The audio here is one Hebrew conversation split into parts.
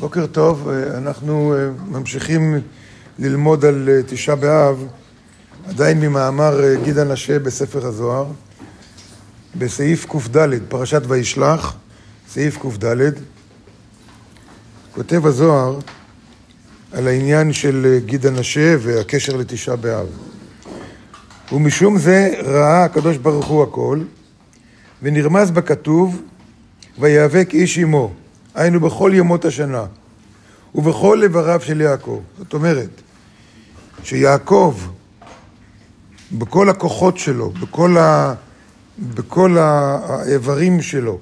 בוקר טוב, אנחנו אה, ממשיכים ללמוד על אה, תשעה באב, עדיין ממאמר אה, גיד הנשה בספר הזוהר, בסעיף קד, פרשת וישלח, סעיף קד, כותב הזוהר על העניין של גיד הנשה והקשר לתשעה באב. ומשום זה ראה הקדוש ברוך הוא הכל, ונרמז בכתוב, ויאבק איש עמו. היינו בכל ימות השנה, ובכל לבריו של יעקב. זאת אומרת, שיעקב, בכל הכוחות שלו, בכל, ה... בכל האיברים שלו,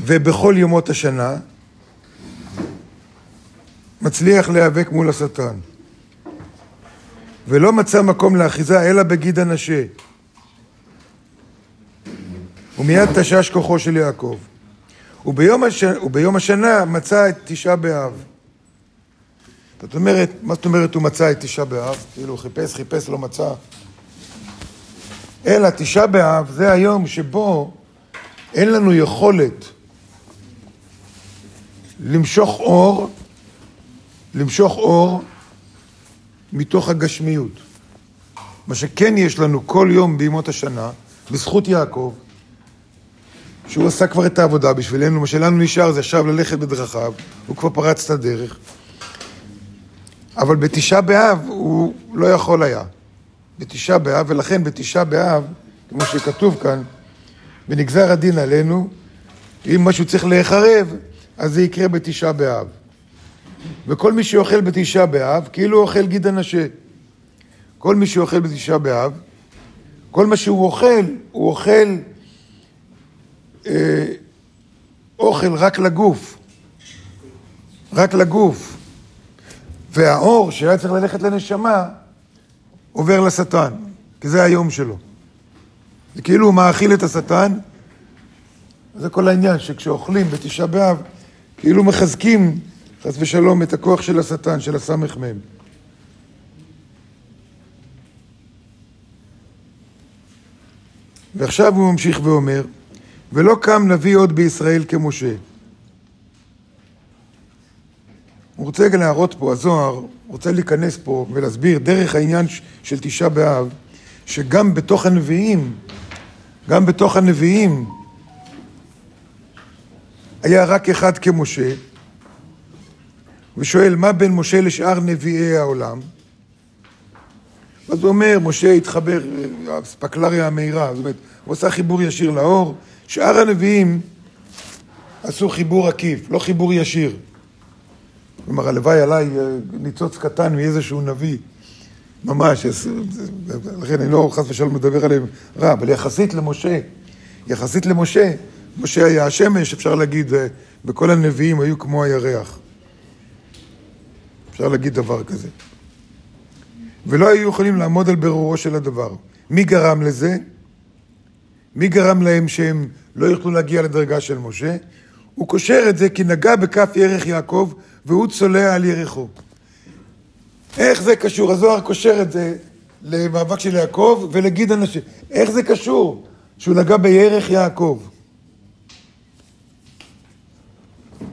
ובכל ימות השנה, מצליח להיאבק מול השטן. ולא מצא מקום לאחיזה אלא בגיד הנשה. ומיד תשש כוחו של יעקב. וביום, הש... וביום השנה מצא את תשעה באב. זאת אומרת, מה זאת אומרת הוא מצא את תשעה באב? כאילו חיפש, חיפש, לא מצא. אלא תשעה באב זה היום שבו אין לנו יכולת למשוך אור, למשוך אור מתוך הגשמיות. מה שכן יש לנו כל יום בימות השנה, בזכות יעקב, שהוא עשה כבר את העבודה בשבילנו, מה שלנו נשאר זה עכשיו ללכת בדרכיו, הוא כבר פרץ את הדרך. אבל בתשעה באב הוא לא יכול היה. בתשעה באב, ולכן בתשעה באב, כמו שכתוב כאן, ונגזר הדין עלינו, אם משהו צריך להיחרב, אז זה יקרה בתשעה באב. וכל מי שאוכל בתשעה באב, כאילו אוכל גיד הנשה. כל מי שאוכל בתשעה באב, כל מה שהוא אוכל, הוא אוכל אה, אוכל רק לגוף, רק לגוף. והאור שהיה צריך ללכת לנשמה, עובר לשטן, כי זה היום שלו. זה כאילו הוא מאכיל את השטן, זה כל העניין, שכשאוכלים בתשעה באב, כאילו מחזקים, חס ושלום, את הכוח של השטן, של הסמ"ם. ועכשיו הוא ממשיך ואומר, ולא קם נביא עוד בישראל כמשה. הוא רוצה רגע להראות פה, הזוהר רוצה להיכנס פה ולהסביר דרך העניין של תשעה באב, שגם בתוך הנביאים, גם בתוך הנביאים, היה רק אחד כמשה, ושואל, מה בין משה לשאר נביאי העולם? אז הוא אומר, משה התחבר, הספקלריה המהירה, זאת אומרת, הוא עשה חיבור ישיר לאור, שאר הנביאים עשו חיבור עקיף, לא חיבור ישיר. כלומר, הלוואי עליי אה, ניצוץ קטן מאיזשהו נביא, ממש, לכן אני לא חס ושלום מדבר עליהם רע, אבל יחסית למשה, יחסית למשה, משה היה השמש, אפשר להגיד, וכל הנביאים היו כמו הירח. אפשר להגיד דבר כזה. ולא היו יכולים לעמוד על ברורו של הדבר. מי גרם לזה? מי גרם להם שהם לא יוכלו להגיע לדרגה של משה? הוא קושר את זה כי נגע בכף ירך יעקב והוא צולע על ירחו. איך זה קשור? הזוהר קושר את זה למאבק של יעקב ולגיד אנשים. איך זה קשור שהוא נגע בירך יעקב?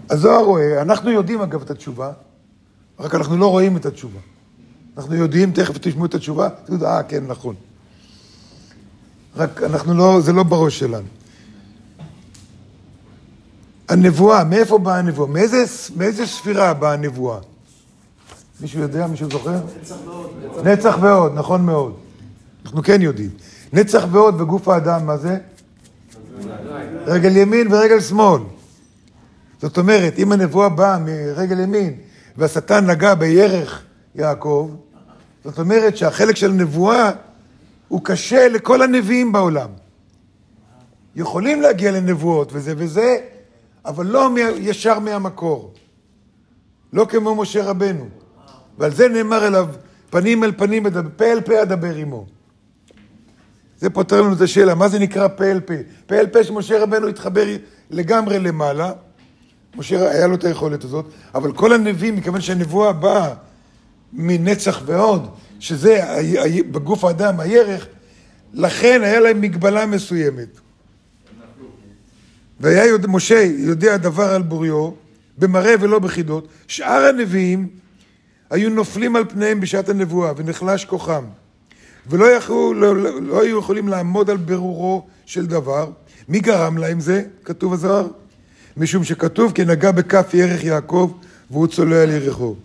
הזוהר רואה, אנחנו יודעים אגב את התשובה, רק אנחנו לא רואים את התשובה. אנחנו יודעים, תכף תשמעו את התשובה, תגידו, אה, כן, נכון. רק אנחנו לא, זה לא בראש שלנו. הנבואה, מאיפה באה הנבואה? מאיזה, מאיזה ספירה באה הנבואה? מישהו יודע? מישהו זוכר? נצח ועוד. נצח ועוד, נכון מאוד. אנחנו כן יודעים. נצח ועוד בגוף האדם, מה זה? רגל ימין ורגל שמאל. זאת אומרת, אם הנבואה באה מרגל ימין והשטן נגע בירך יעקב, זאת אומרת שהחלק של הנבואה הוא קשה לכל הנביאים בעולם. יכולים להגיע לנבואות וזה וזה, אבל לא ישר מהמקור. לא כמו משה רבנו. ועל זה נאמר אליו, פנים אל פנים, פה אל פה אדבר עמו. זה פותר לנו את השאלה, מה זה נקרא פה אל פה? פה אל פה שמשה רבנו התחבר לגמרי למעלה, משה היה לו את היכולת הזאת, אבל כל הנביאים, מכיוון שהנבואה באה מנצח ועוד, שזה בגוף האדם הירך, לכן היה להם מגבלה מסוימת. והיה יודע, משה יודע דבר על בוריו, במראה ולא בחידות, שאר הנביאים היו נופלים על פניהם בשעת הנבואה ונחלש כוחם, ולא יכלו, לא, לא, לא היו יכולים לעמוד על ברורו של דבר. מי גרם להם זה? כתוב הזוהר. משום שכתוב כי נגע בכף ירך יעקב והוא צולע על ירחו.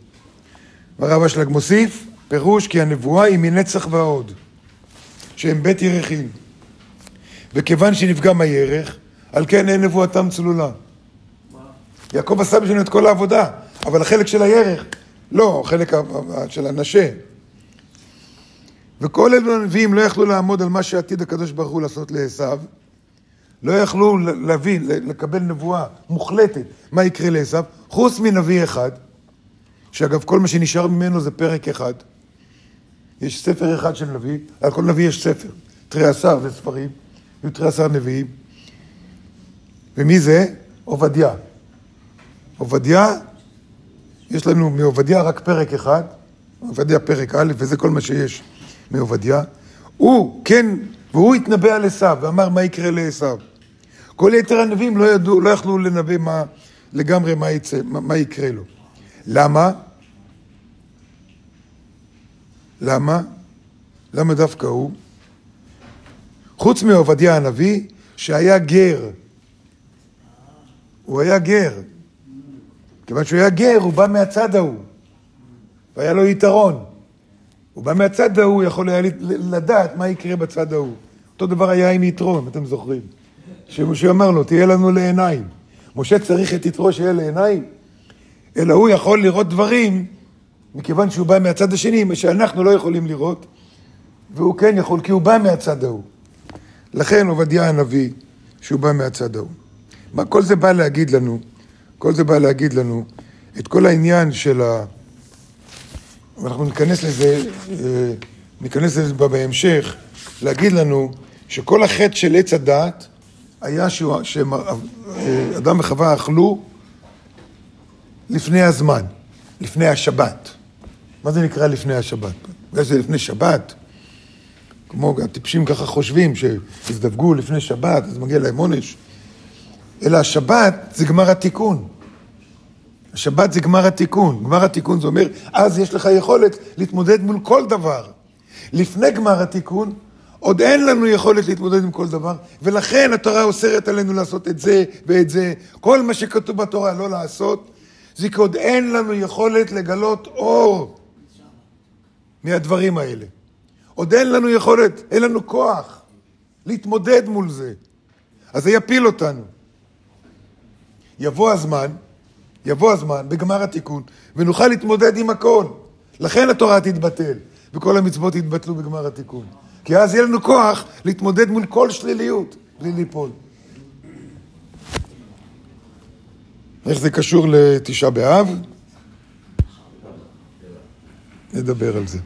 והרב אשלג מוסיף, פירוש כי הנבואה היא מנצח ועוד, שהם בית ירחים. וכיוון שנפגם הירך, על כן אין נבואתם צלולה. יעקב עשה בשבילנו את כל העבודה, אבל החלק של הירך, לא, החלק של הנשה. וכל אלו הנביאים לא יכלו לעמוד על מה שעתיד הקדוש ברוך הוא לעשות לעשו, לא יכלו להביא, לקבל נבואה מוחלטת מה יקרה לעשו, חוץ מנביא אחד, שאגב כל מה שנשאר ממנו זה פרק אחד. יש ספר אחד של נביא, על כל נביא יש ספר, תרי עשר זה ספרים, היו תרי עשר נביאים. ומי זה? עובדיה. עובדיה, יש לנו מעובדיה רק פרק אחד, עובדיה פרק א', וזה כל מה שיש מעובדיה. הוא, כן, והוא התנבא על עשיו, ואמר מה יקרה לעשיו. כל יתר הנביאים לא ידעו, לא יכלו לנבא מה, לגמרי מה, יצא, מה, מה יקרה לו. למה? למה? למה דווקא הוא? חוץ מעובדיה הנביא, שהיה גר. הוא היה גר. כיוון שהוא היה גר, הוא בא מהצד ההוא. והיה לו יתרון. הוא בא מהצד ההוא, יכול היה לדעת מה יקרה בצד ההוא. אותו דבר היה עם יתרו, אם אתם זוכרים. שמשה אמר לו, תהיה לנו לעיניים. משה צריך את יתרו שיהיה לעיניים, אלא הוא יכול לראות דברים, מכיוון שהוא בא מהצד השני, מה שאנחנו לא יכולים לראות, והוא כן יכול, כי הוא בא מהצד ההוא. לכן עובדיה הנביא, שהוא בא מהצד ההוא. מה כל זה בא להגיד לנו? כל זה בא להגיד לנו את כל העניין של ה... ואנחנו ניכנס לזה, אה, ניכנס לזה בהמשך, להגיד לנו שכל החטא של עץ הדעת היה שאדם וחווה אכלו לפני הזמן, לפני השבת. מה זה נקרא לפני השבת? בגלל שזה לפני שבת, כמו הטיפשים ככה חושבים, שהזדווגו לפני שבת, אז מגיע להם עונש. אלא השבת זה גמר התיקון. השבת זה גמר התיקון. גמר התיקון זה אומר, אז יש לך יכולת להתמודד מול כל דבר. לפני גמר התיקון, עוד אין לנו יכולת להתמודד עם כל דבר, ולכן התורה אוסרת עלינו לעשות את זה ואת זה. כל מה שכתוב בתורה לא לעשות, זה כי עוד אין לנו יכולת לגלות אור מהדברים האלה. עוד אין לנו יכולת, אין לנו כוח להתמודד מול זה. אז זה יפיל אותנו. יבוא הזמן, יבוא הזמן, בגמר התיקון, ונוכל להתמודד עם הכל. לכן התורה תתבטל, וכל המצוות יתבטלו בגמר התיקון. כי אז יהיה לנו כוח להתמודד מול כל שליליות, בלי ליפול. איך זה קשור לתשעה באב? נדבר על זה.